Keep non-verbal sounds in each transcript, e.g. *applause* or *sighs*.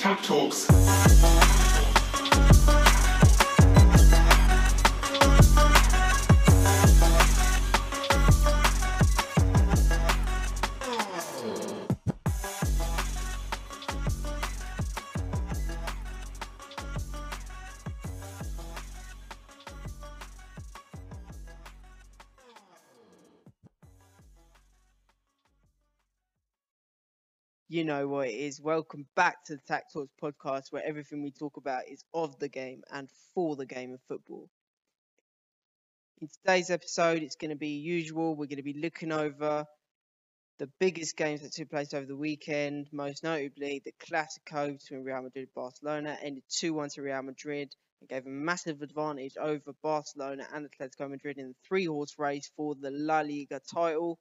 Tap Talks. You know what it is. Welcome back to the Tack Talks podcast, where everything we talk about is of the game and for the game of football. In today's episode, it's going to be usual. We're going to be looking over the biggest games that took place over the weekend, most notably the Clasico between Real Madrid and Barcelona, ended 2 1 to Real Madrid and gave a massive advantage over Barcelona and Atletico Madrid in the three horse race for the La Liga title.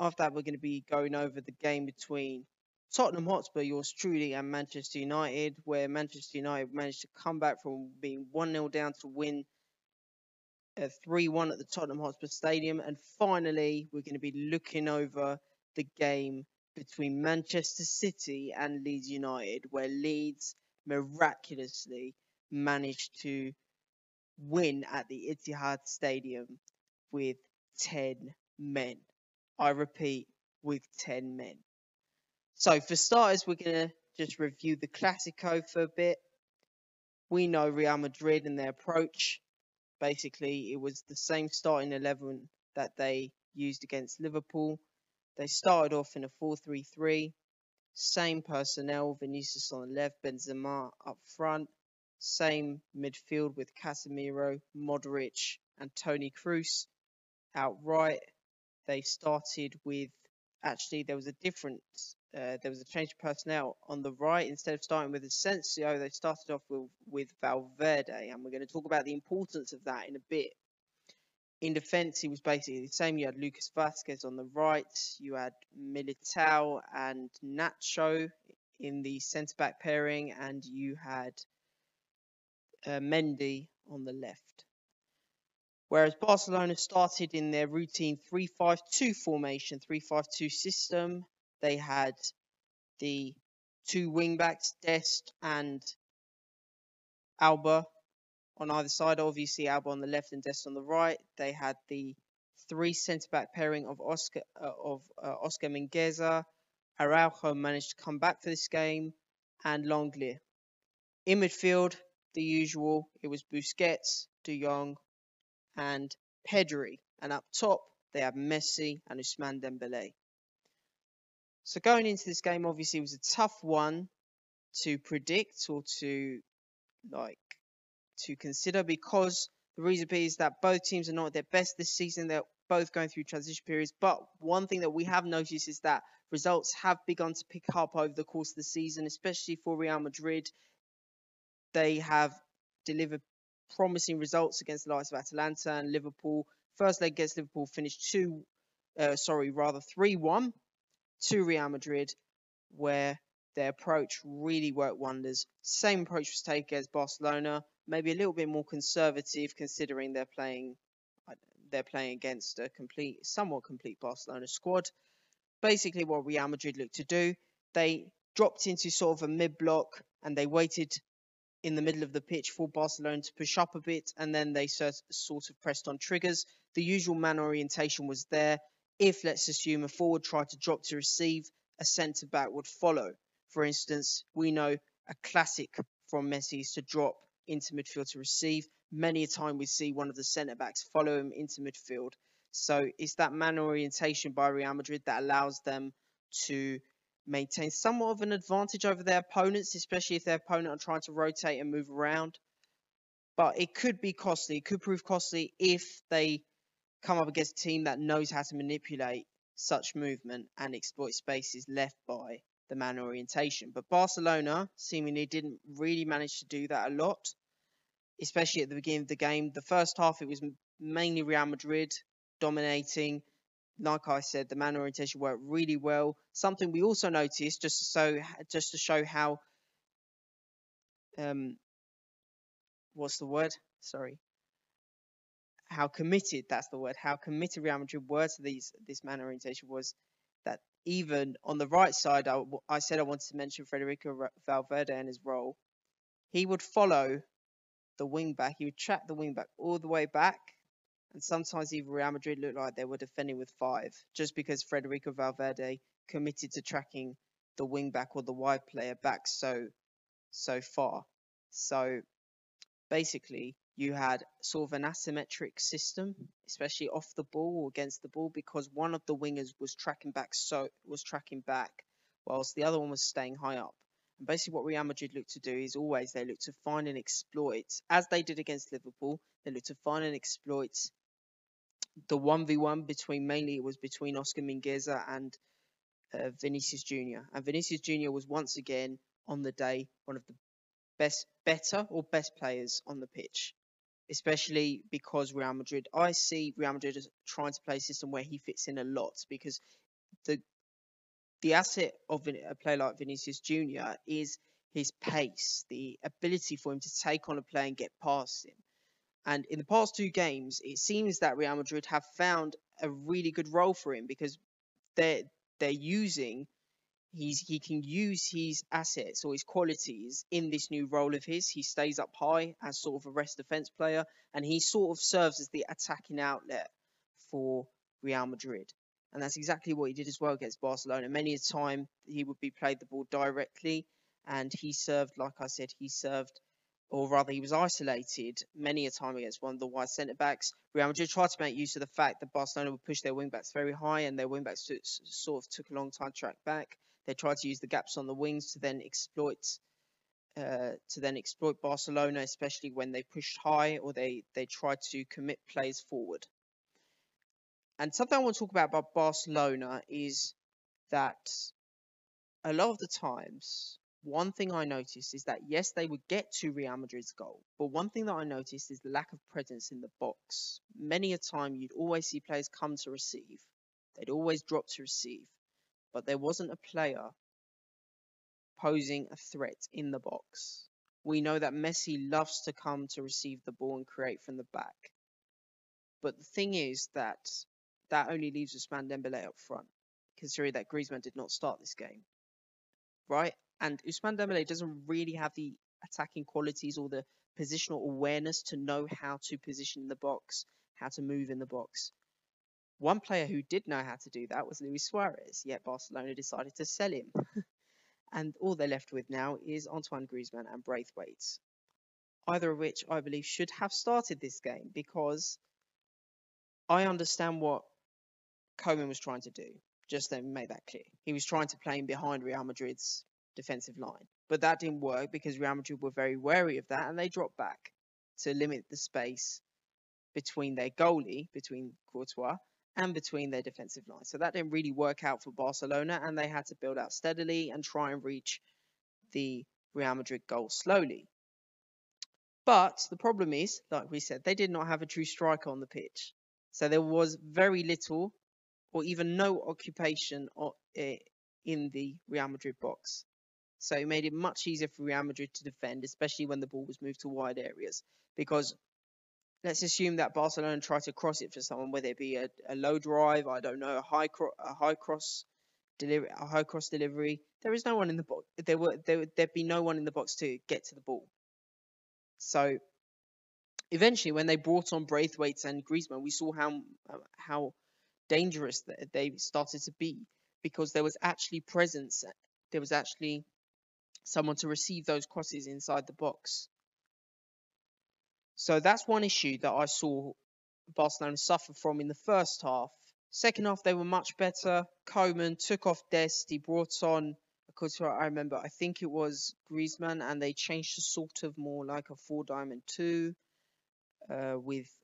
After that, we're going to be going over the game between Tottenham Hotspur, yours truly, and Manchester United, where Manchester United managed to come back from being 1 0 down to win 3 1 at the Tottenham Hotspur Stadium. And finally, we're going to be looking over the game between Manchester City and Leeds United, where Leeds miraculously managed to win at the Etihad Stadium with 10 men. I repeat, with 10 men. So for starters, we're going to just review the Clasico for a bit. We know Real Madrid and their approach. Basically, it was the same starting 11 that they used against Liverpool. They started off in a 4-3-3. Same personnel, Vinicius on the left, Benzema up front. Same midfield with Casemiro, Modric and Toni Kroos out right. They started with actually there was a different uh, there was a change of personnel on the right. Instead of starting with Asensio, they started off with, with Valverde, and we're going to talk about the importance of that in a bit. In defence, he was basically the same. You had Lucas Vazquez on the right, you had Militao and Nacho in the centre back pairing, and you had uh, Mendy on the left. Whereas Barcelona started in their routine 3-5-2 formation, 3-5-2 system, they had the two wing backs, Dest and Alba on either side. Obviously, Alba on the left and Dest on the right. They had the three centre back pairing of Oscar uh, of uh, Oscar Mingueza. Araujo managed to come back for this game, and Lenglet. In midfield, the usual. It was Busquets, De Jong, and Pedri. And up top, they had Messi and Ousmane Dembele. So going into this game, obviously, was a tough one to predict or to like to consider because the reason being is that both teams are not at their best this season. They're both going through transition periods. But one thing that we have noticed is that results have begun to pick up over the course of the season, especially for Real Madrid. They have delivered promising results against the likes of Atalanta and Liverpool. First leg against Liverpool finished two, uh, sorry, rather three one to Real Madrid, where their approach really worked wonders. Same approach was taken against Barcelona, maybe a little bit more conservative considering they're playing uh, they're playing against a complete, somewhat complete Barcelona squad. Basically, what Real Madrid looked to do, they dropped into sort of a mid block and they waited in the middle of the pitch for Barcelona to push up a bit, and then they sort of pressed on triggers. The usual man orientation was there if, let's assume, a forward tried to drop to receive, a centre back would follow. For instance, we know a classic from Messi is to drop into midfield to receive. Many a time we see one of the centre backs follow him into midfield. So it's that man orientation by Real Madrid that allows them to maintain somewhat of an advantage over their opponents, especially if their opponent are trying to rotate and move around. But it could be costly. It could prove costly if they come up against a team that knows how to manipulate such movement and exploit spaces left by the man orientation. But Barcelona seemingly didn't really manage to do that a lot, especially at the beginning of the game. The first half, it was mainly Real Madrid dominating. Like I said, the man orientation worked really well. Something we also noticed, just to show, just to show how, um, what's the word? Sorry, how committed that's the word how committed Real Madrid were to these this man orientation was that even on the right side, I, I said I wanted to mention Federico Valverde and his role. He would follow the wing back. He would track the wing back all the way back. And sometimes even Real Madrid looked like they were defending with five, just because Federico Valverde committed to tracking the wing back or the wide player back so so far. So basically, you had sort of an asymmetric system, especially off the ball or against the ball, because one of the wingers was tracking back so was tracking back, whilst the other one was staying high up. And basically, what Real Madrid look to do is always they look to find and exploit, as they did against Liverpool. They look to find and exploit the one v one between mainly it was between Oscar Mingueza and uh, Vinicius Junior, and Vinicius Junior was once again on the day one of the best, better or best players on the pitch, especially because Real Madrid. I see Real Madrid as trying to play a system where he fits in a lot because the the asset of a player like Vinicius Junior is his pace, the ability for him to take on a player and get past him. And in the past two games, it seems that Real Madrid have found a really good role for him because they're they're using he's he can use his assets or his qualities in this new role of his. He stays up high as sort of a rest defense player, and he sort of serves as the attacking outlet for Real Madrid. And that's exactly what he did as well against Barcelona. Many a time he would be played the ball directly, and he served, like I said, he served or rather he was isolated many a time against one of the wide centre backs. Real Madrid tried to make use of the fact that Barcelona would push their wing backs very high and their wing backs sort of took a long time to track back. They tried to use the gaps on the wings to then exploit uh, to then exploit Barcelona, especially when they pushed high or they they tried to commit plays forward. And something I want to talk about about Barcelona is that a lot of the times one thing I noticed is that yes, they would get to Real Madrid's goal, but one thing that I noticed is the lack of presence in the box. Many a time you'd always see players come to receive, they'd always drop to receive, but there wasn't a player posing a threat in the box. We know that Messi loves to come to receive the ball and create from the back. But the thing is that that only leaves Ousmane Dembele up front, considering that Griezmann did not start this game. Right? And Ousmane Dembele doesn't really have the attacking qualities or the positional awareness to know how to position in the box, how to move in the box. One player who did know how to do that was Luis Suarez, yet Barcelona decided to sell him. *laughs* and all they're left with now is Antoine Griezmann and Braithwaite, either of which I believe should have started this game because I understand what Koeman was trying to do. Just then make that clear. He was trying to play him behind Real Madrid's defensive line. But that didn't work because Real Madrid were very wary of that and they dropped back to limit the space between their goalie, between Courtois, and between their defensive line. So that didn't really work out for Barcelona and they had to build out steadily and try and reach the Real Madrid goal slowly. But the problem is, like we said, they did not have a true striker on the pitch. So there was very little or even no occupation eh, in the Real Madrid box. So it made it much easier for Real Madrid to defend, especially when the ball was moved to wide areas. Because let's assume that Barcelona try to cross it for someone, whether it be a, a low drive, I don't know, a high cro- a high cross delivery, a high cross delivery. There is no one in the box. There were there there'd be no one in the box to get to the ball. So eventually, when they brought on Braithwaite and Griezmann, we saw how how dangerous they started to be because there was actually presence. There was actually someone to receive those crosses inside the box. So that's one issue that I saw Barcelona suffer from in the first half. Second half, they were much better. Koeman took off Dest. He brought on, because I remember, I think it was Griezmann, and they changed to sort of more like a four diamond two, uh, with,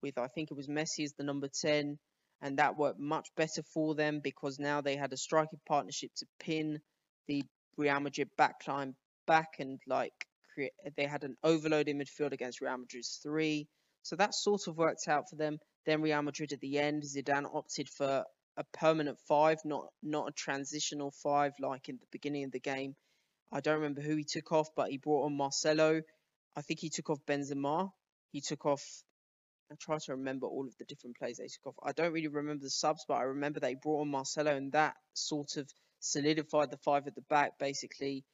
with I think it was Messi as the number ten, and that worked much better for them because now they had a striking partnership to pin the Real Madrid backline back and like create, they had an overload in midfield against Real Madrid's three. So that sort of worked out for them. Then Real Madrid at the end, Zidane opted for a permanent five, not not a transitional five like in the beginning of the game. I don't remember who he took off, but he brought on Marcelo. I think he took off Benzema. He took off I try to remember all of the different plays they took off. I don't really remember the subs, but I remember they brought on Marcelo, and that sort of solidified the five at the back. Basically,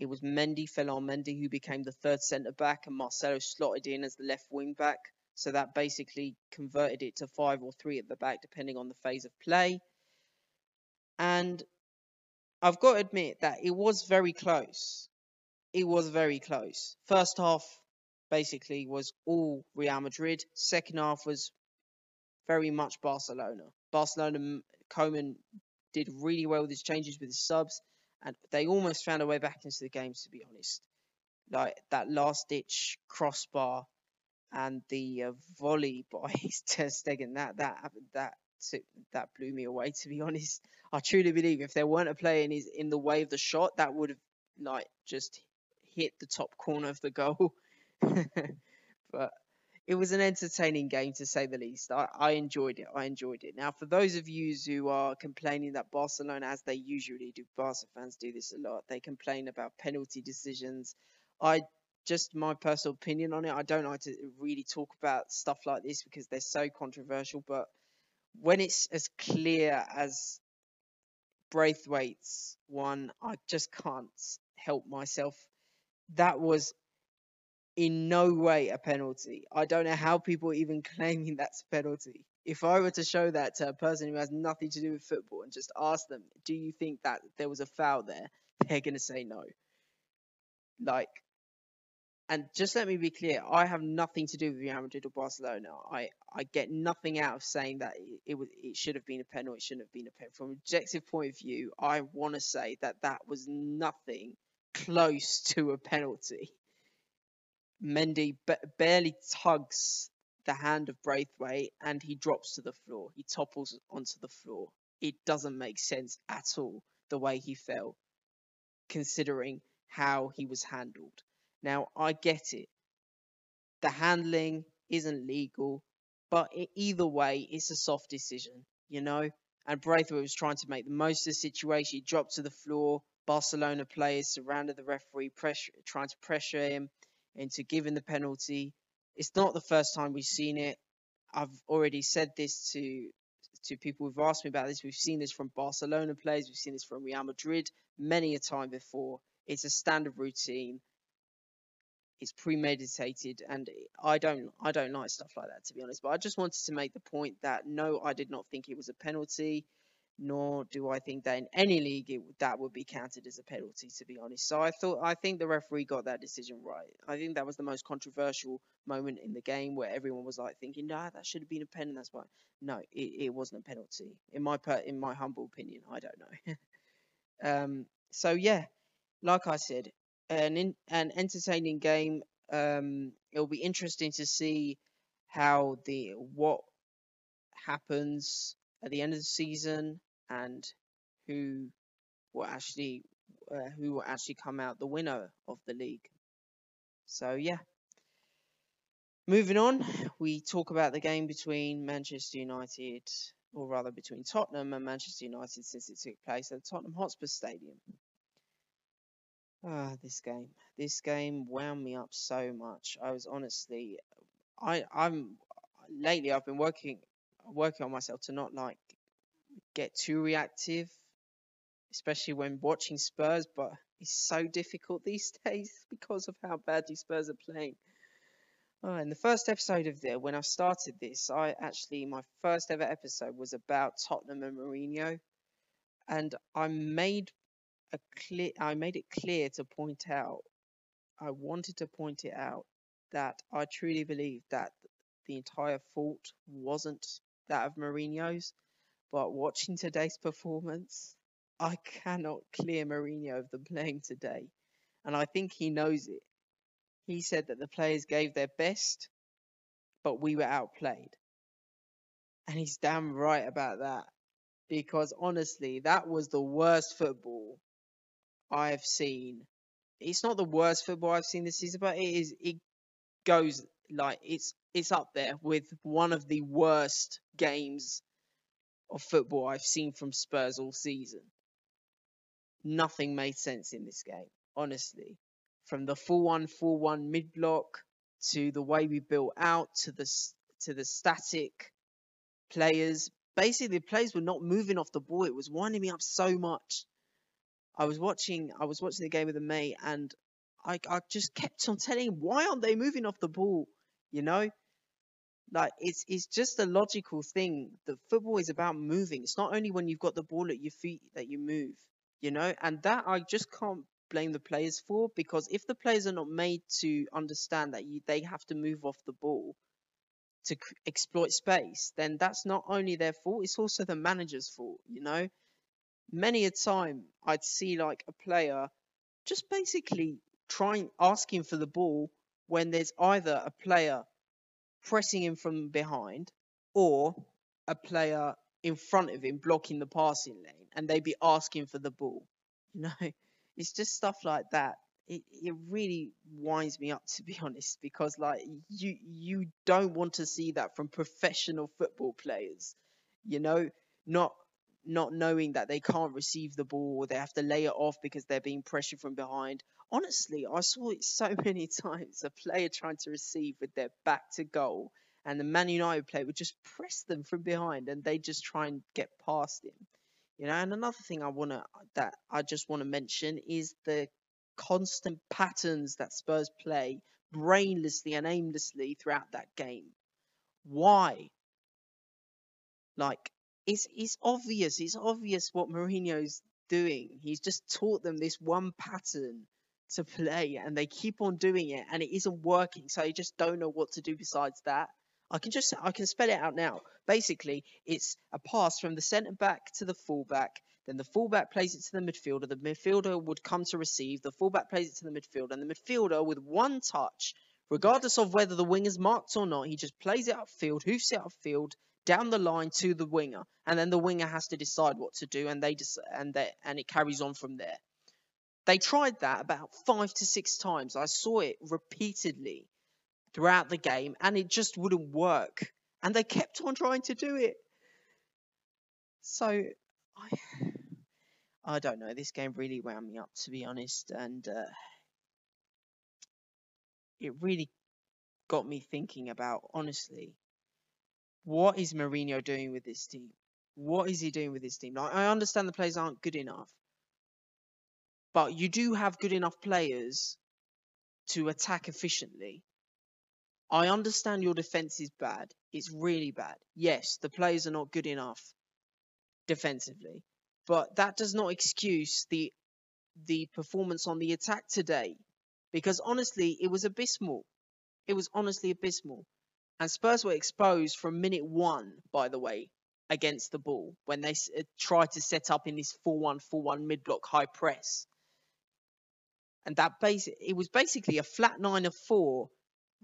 it was Mendy, Ferland Mendy, who became the third centre back, and Marcelo slotted in as the left wing back. So that basically converted it to five or three at the back, depending on the phase of play. And I've got to admit that it was very close. It was very close. First half, basically, was all Real Madrid. Second half was very much Barcelona. Barcelona, Koeman did really well with his changes with his subs, and they almost found a way back into the game, to be honest. Like that last ditch crossbar and the uh, volley by *laughs* Ter Stegen, that that that that blew me away. To be honest, I truly believe if there weren't a player in his in the way of the shot, that would have like just hit the top corner of the goal. *laughs* but it was an entertaining game to say the least. I, I enjoyed it. I enjoyed it. Now, for those of you who are complaining that Barcelona, as they usually do, Barca fans do this a lot, they complain about penalty decisions. I just my personal opinion on it. I don't like to really talk about stuff like this because they're so controversial. But when it's as clear as Braithwaite's one, I just can't help myself. That was in no way a penalty. I don't know how people are even *laughs* claiming that's a penalty. If I were to show that to a person who has nothing to do with football and just ask them, do you think that there was a foul there? They're going to say no. Like, and just let me be clear, I have nothing to do with Real Madrid or Barcelona. I, I get nothing out of saying that it, it was it should have been a penalty, it shouldn't have been a penalty. From an objective point of view, I want to say that that was nothing close *laughs* to a penalty. Mendy barely tugs the hand of Braithwaite and he drops to the floor. He topples onto the floor. It doesn't make sense at all the way he fell, considering how he was handled. Now, I get it. The handling isn't legal, but either way, it's a soft decision, you know? And Braithwaite was trying to make the most of the situation. He dropped to the floor. Barcelona players surrounded the referee, pressure, trying to pressure him into giving the penalty. It's not the first time we've seen it. I've already said this to to people who've asked me about this. We've seen this from Barcelona players. We've seen this from Real Madrid many a time before. It's a standard routine it's premeditated and I don't I don't like stuff like that to be honest. But I just wanted to make the point that no, I did not think it was a penalty, nor do I think that in any league it, that would be counted as a penalty to be honest. So I thought I think the referee got that decision right. I think that was the most controversial moment in the game where everyone was like thinking, nah, that should have been a pen, that's why. No, it, it wasn't a penalty in my per, in my humble opinion. I don't know. *laughs* um, so yeah, like I said, an in, an entertaining game. Um, it'll be interesting to see how the what happens at the end of the season and who will actually uh, who will actually come out the winner of the league. So yeah. Moving on, we talk about the game between Manchester United, or rather between Tottenham and Manchester United since it took place at Tottenham Hotspur Stadium. Ah, this game. This game wound me up so much. I was honestly, I I'm lately I've been working working on myself to not like get too reactive, especially when watching Spurs. But it's so difficult *laughs* these days because of how badly Spurs are playing. Oh, in the first episode of there, when I started this, I actually my first ever episode was about Tottenham and Mourinho, and I made a clear I made it clear to point out I wanted to point it out that I truly believe that the entire fault wasn't that of Mourinho's, but watching today's performance, I cannot clear Mourinho of the blame today. And I think he knows it. He said that the players gave their best, but we were outplayed. And he's damn right about that. Because honestly, that was the worst football I've seen. It's not the worst football I've seen this season, but it is. It goes like it's it's up there with one of the worst games of football I've seen from Spurs all season. Nothing made sense in this game, honestly. From the full one, full one mid block to the way we built out to the to the static players. Basically, the players were not moving off the ball. It was winding me up so much. I was watching I was watching the game with a mate and I I just kept on telling him why aren't they moving off the ball? You know? Like it's it's just a logical thing. The football is about moving. It's not only when you've got the ball at your feet that you move, you know? And that I just can't blame the players for because if the players are not made to understand that you, they have to move off the ball to exploit space, then that's not only their fault, it's also the manager's fault, you know? Many a time I'd see like a player just basically trying asking for the ball when there's either a player pressing him from behind or a player in front of him blocking the passing lane and they'd be asking for the ball. *laughs* You know, it's just stuff like that. It, it really winds me up *laughs* to be honest because like you you don't want to see that from professional football players you know not not knowing that they can't receive the ball or they have to lay it off because they're being pressured from behind honestly i saw it so *laughs* many times a player trying to receive with their back to goal and the man united player would just press them from behind and they just try and get past him you know, and another thing I wanna that I just want to mention is the constant patterns that Spurs play brainlessly and aimlessly throughout that game. Why? Like it's it's obvious. It's obvious what Mourinho's doing. He's just taught them this one pattern to play, and they keep on doing it, and it isn't working. So they just don't know what to do besides that. I can just I can spell it out now. Basically, it's a pass from the centre back to the fullback. Then the fullback plays it to the midfielder. The midfielder would come to receive. The fullback plays it to the midfielder, and the midfielder, with one touch, regardless of whether the wing is marked or not, he just plays it upfield, hoofs it upfield, down the line to the winger, and then the winger has to decide what to do, and they just and they, and it carries on from there. They tried that about five to six times. I saw it repeatedly throughout the game, and it just wouldn't work. And they kept on trying to do it. So I *sighs* I don't know. This game really wound me up, to be honest, and uh, it really got me thinking about honestly, what is Mourinho doing with this team? What is he doing with this team? Now, I understand the players aren't good enough, but you do have good enough players to attack efficiently. I understand your defense is bad. It's really bad. Yes, the players are not good enough defensively, but that does not excuse the the performance on the attack today. Because honestly, it was abysmal. It was honestly abysmal. And Spurs were exposed from minute one, by the way, against the ball when they uh, tried to set up in this 4-1-4-1 mid-block high press. And that base, it was basically a flat nine of four,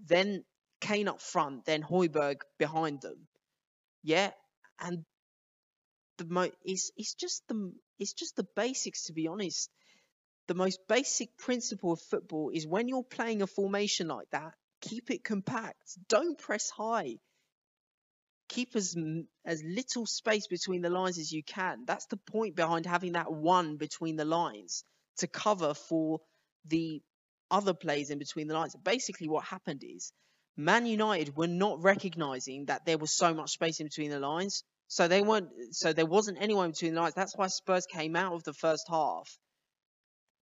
then Kane up front, then Højbjerg behind them. Yeah, and the mo it's it's just the it's just the basics to be honest. The most basic principle of football is when you're playing a formation like that, keep it compact. Don't press high. Keep as as little space between the lines as you can. That's the point behind having that one between the lines to cover for the other plays in between the lines. Basically, what happened is Man United were not recognizing that there was so much space in between the lines. So they weren't so there wasn't anyone between the lines. That's why Spurs came out of the first half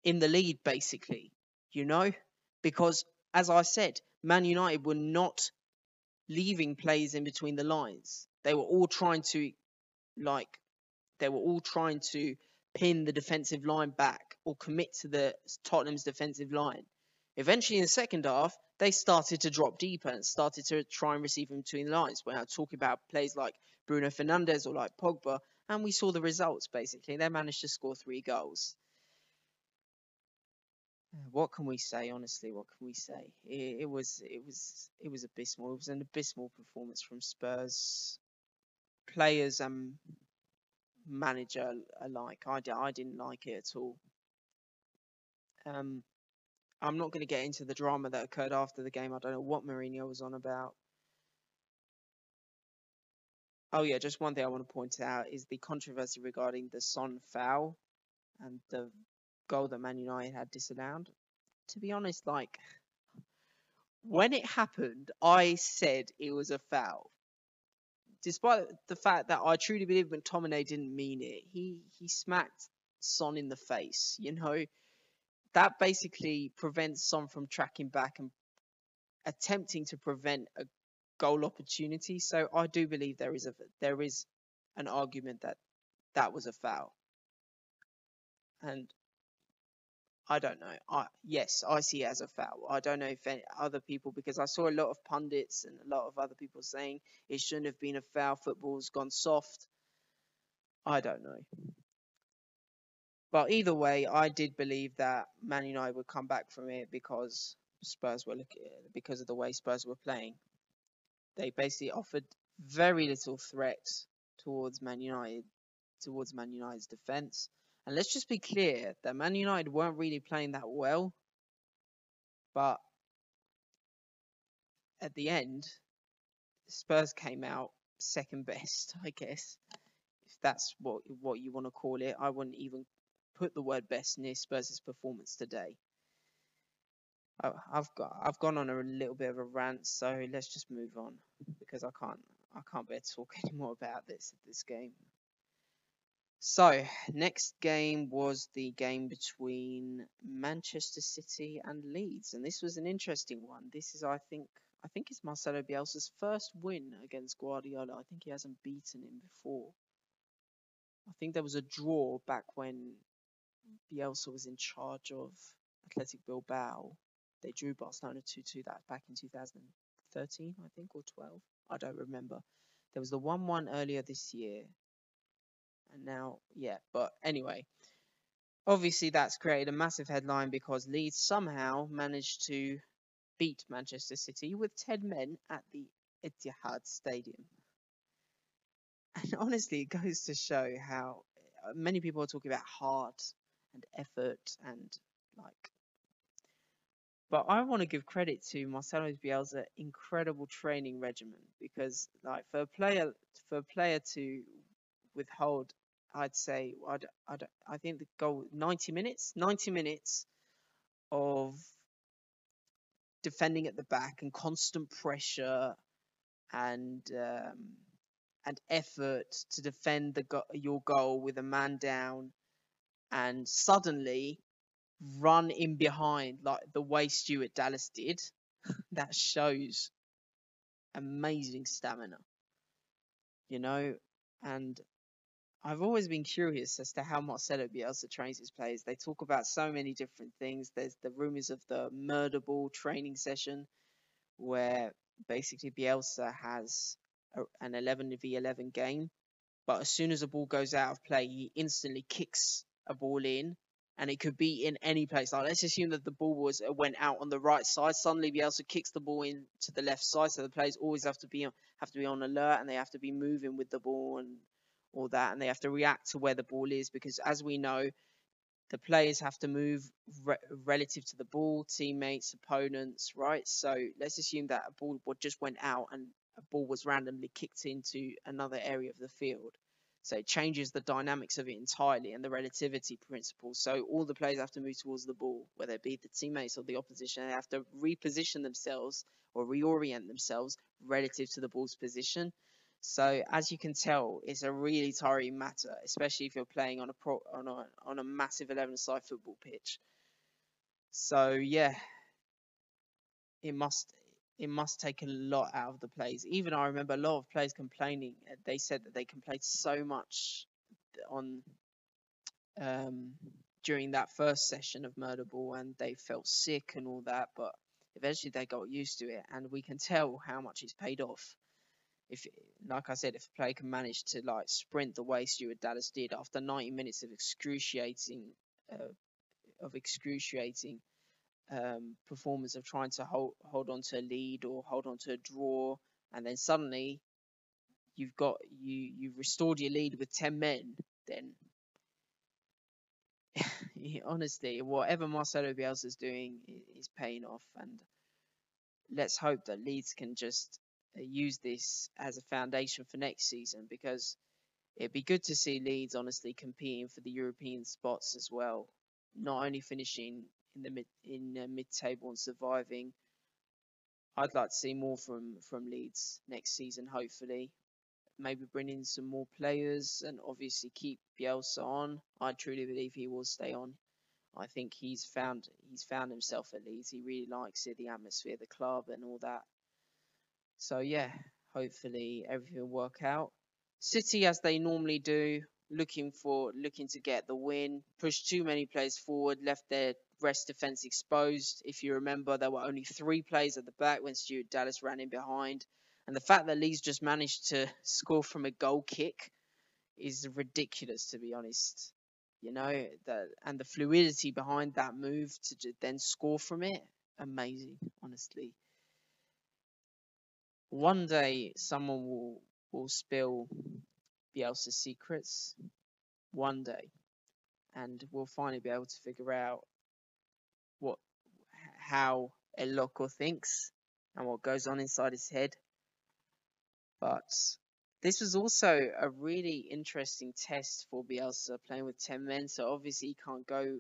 in the lead basically, you know? Because as I said, Man United were not leaving plays in between the lines. They were all trying to like they were all trying to pin the defensive line back or commit to the Tottenham's defensive line. Eventually, in the second half, they started to drop deeper and started to try and receive in between the lines. When I talk about plays like Bruno Fernandes or like Pogba, and we saw the results basically. They managed to score three goals. What can we say, honestly? What can we say? It, it was, it was, it was abysmal. It was an abysmal performance from Spurs players and manager alike. I, I didn't like it at all. Um, I'm not going to get into the drama that occurred after the game. I don't know what Mourinho was on about. Oh yeah, just one thing I want to point out is the controversy regarding the Son foul and the goal that Man United had disallowed. To be honest, like when it happened, I said it was a foul. Despite the fact that I truly believe McTominay didn't mean it, he he smacked Son in the face. You know, that basically prevents Son from tracking back and attempting to prevent a goal opportunity. So I do believe there is a there is an argument that that was a foul. And I don't know. I yes, I see it as a foul. I don't know if any other people because I saw a lot of pundits and a lot of other people saying it shouldn't have been a foul. Football's gone soft. I don't know. But either way, I did believe that Man United would come back from it because Spurs were looking because of the way Spurs were playing. They basically offered very little threat towards Man United, towards Man United's defence. And let's just be clear that Man United weren't really playing that well, but at the end, Spurs came out second best, *laughs* I guess, if that's what what you want to call it. I wouldn't even put the word best near Spurs' performance today. I've got I've gone on a little bit of a rant, so let's just move on because I can't I can't bear to talk *laughs* anymore about this this game. So next game was the game between Manchester City and Leeds, and this was an interesting one. This is I think I think it's Marcelo Bielsa's first win against Guardiola. I think he hasn't beaten him before. I think there was a draw back when Bielsa was in charge of Athletic Bilbao they drew Barcelona 2-2 that back in 2013, I think, or 12. I don't remember. There was the 1-1 earlier this year. And now, yeah, but anyway. Obviously, that's created a massive headline because Leeds somehow managed to beat Manchester City with 10 men at the Etihad Stadium. And *laughs* honestly, it goes to show how uh, many people are talking about heart and effort and like but I want to give credit to Marcelo Bielsa incredible training regimen because like for a player for a player to withhold I'd say I'd, I'd, I think the goal 90 minutes 90 minutes of defending at the back and constant pressure and um, and effort to defend the go- your goal with a man down and suddenly run in behind like the way Stuart Dallas did, *laughs* that shows amazing stamina. You know, and I've always been curious as to how Marcelo Bielsa trains his players. They talk about so many different things. There's the rumors of the murder ball training session, where basically Bielsa has a, an 11 v 11 game, but as soon as a ball goes out of play, he instantly kicks a ball in and it could be in any place. Like let's assume that the ball was uh, went out on the right side. Suddenly, Bielsa kicks the ball in to the left side, so the players always have to be have to be on alert and they have to be moving with the ball and all that, and they have to react to where the ball is because, as we know, the players have to move re- relative to the ball, teammates, opponents, right? So let's assume that a ball just went out and a ball was randomly kicked into another area of the field. So it changes the dynamics of it entirely and the relativity principle. So all the players have to move towards the ball, whether it be the teammates or the opposition. They have to reposition themselves or reorient themselves relative to the ball's position. So as you can tell, it's a really tiring matter, especially if you're playing on a pro, on a on a massive 11-side football pitch. So yeah, it must it must take a lot out of the players. Even I remember a lot of players complaining. Uh, they said that they complained so much on um, during that first session of Murder Ball, and they felt sick and all that. But eventually they got used to it, and we can tell how much it's paid off. If, like I said, if a player can manage to like sprint the way Stuart Dallas did after 90 minutes of excruciating, uh, of excruciating um, performance of trying to hold hold on to a lead or hold on to a draw, and then suddenly you've got you you've restored your lead with ten men, then *laughs* honestly, whatever Marcelo Bielsa is doing is paying off, and let's hope that Leeds can just use this as a foundation for next season because it'd be good to see Leeds honestly competing for the European spots as well, not only finishing in the mid in uh, mid table and surviving, I'd like to see more from from Leeds next season. Hopefully, maybe bring in some more players and obviously keep Bielsa on. I truly believe he will stay on. I think he's found he's found himself at Leeds. He really likes it, the atmosphere, the club, and all that. So yeah, hopefully everything will work out. City, as they normally do, looking for looking to get the win, pushed too many players forward, left their rest defence exposed. If you remember, there were only three players at the back when Stuart Dallas ran in behind. And the fact that Leeds just managed to score from a goal kick is ridiculous, to be honest. You know, that and the fluidity behind that move to then score from it, amazing, honestly. One day, someone will will spill Bielsa's secrets. One day, and we'll finally be able to figure out what how El Loco thinks and what goes on inside his head. But this was also a really interesting test for Bielsa playing with 10 men. So obviously he can't go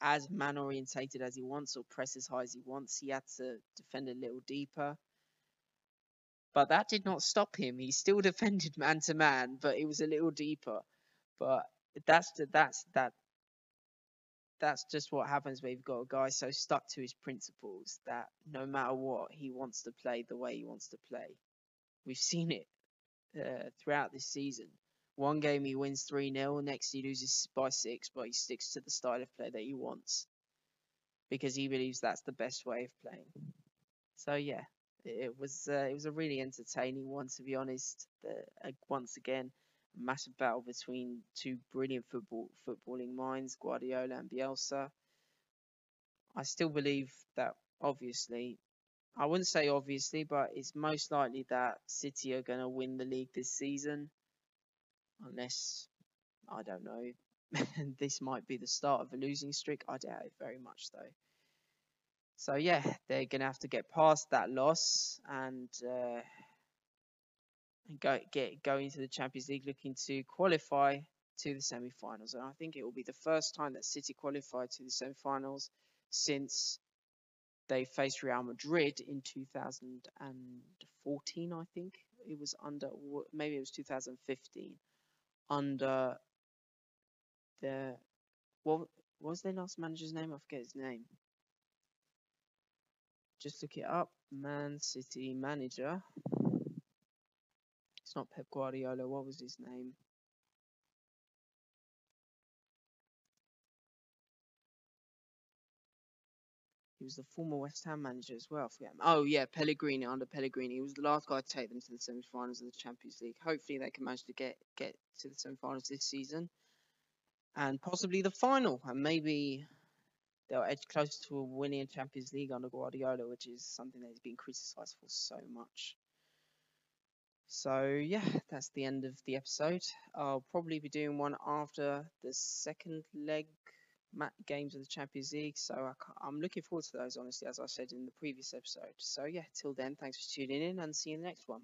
as man orientated as he wants or press as high as he wants. He had to defend a little deeper. But that did not stop him. He still *laughs* defended man to man, but it was a little deeper. But that's that's that that's just what happens when you've got a guy so stuck to his principles that no matter what, he wants to play the way he wants to play. We've seen it uh, throughout this season. One game he wins 3 0, next he loses by 6, but he sticks to the style of play that he wants because he believes that's the best way of playing. So, yeah, it was uh, it was a really entertaining one, to be honest. Uh, once again, massive battle between two brilliant football footballing minds, Guardiola and Bielsa. I still believe that obviously, I wouldn't say obviously, but it's most likely that City are going to win the league this season, unless I don't know. *laughs* this might be the start of a losing streak. I doubt it very much though. So yeah, they're to have to get past that loss and. Uh, and go get going into the Champions League, looking to qualify to the semi-finals. And I think it will be the first time that City qualified to the semi-finals since they faced Real Madrid in 2014. I think it was under, maybe it was 2015, under the what was their last manager's name? I forget his name. Just look it up. Man City manager. It's not Pep Guardiola. What was his name? He was the former West Ham manager as well. Oh yeah, Pellegrini under Pellegrini. He was the last guy to take them to the semi-finals of the Champions League. Hopefully they can manage to get get to the semi-finals this season, and possibly the final. And maybe they'll edge close to winning Champions League under Guardiola, which is something that he's been criticised for so much. So yeah, that's the end of the episode. I'll probably be doing one after the second leg games of the Champions League. So I am looking forward to those, honestly, as I said in the previous episode. So yeah, till then, thanks for tuning in and see you in the next one.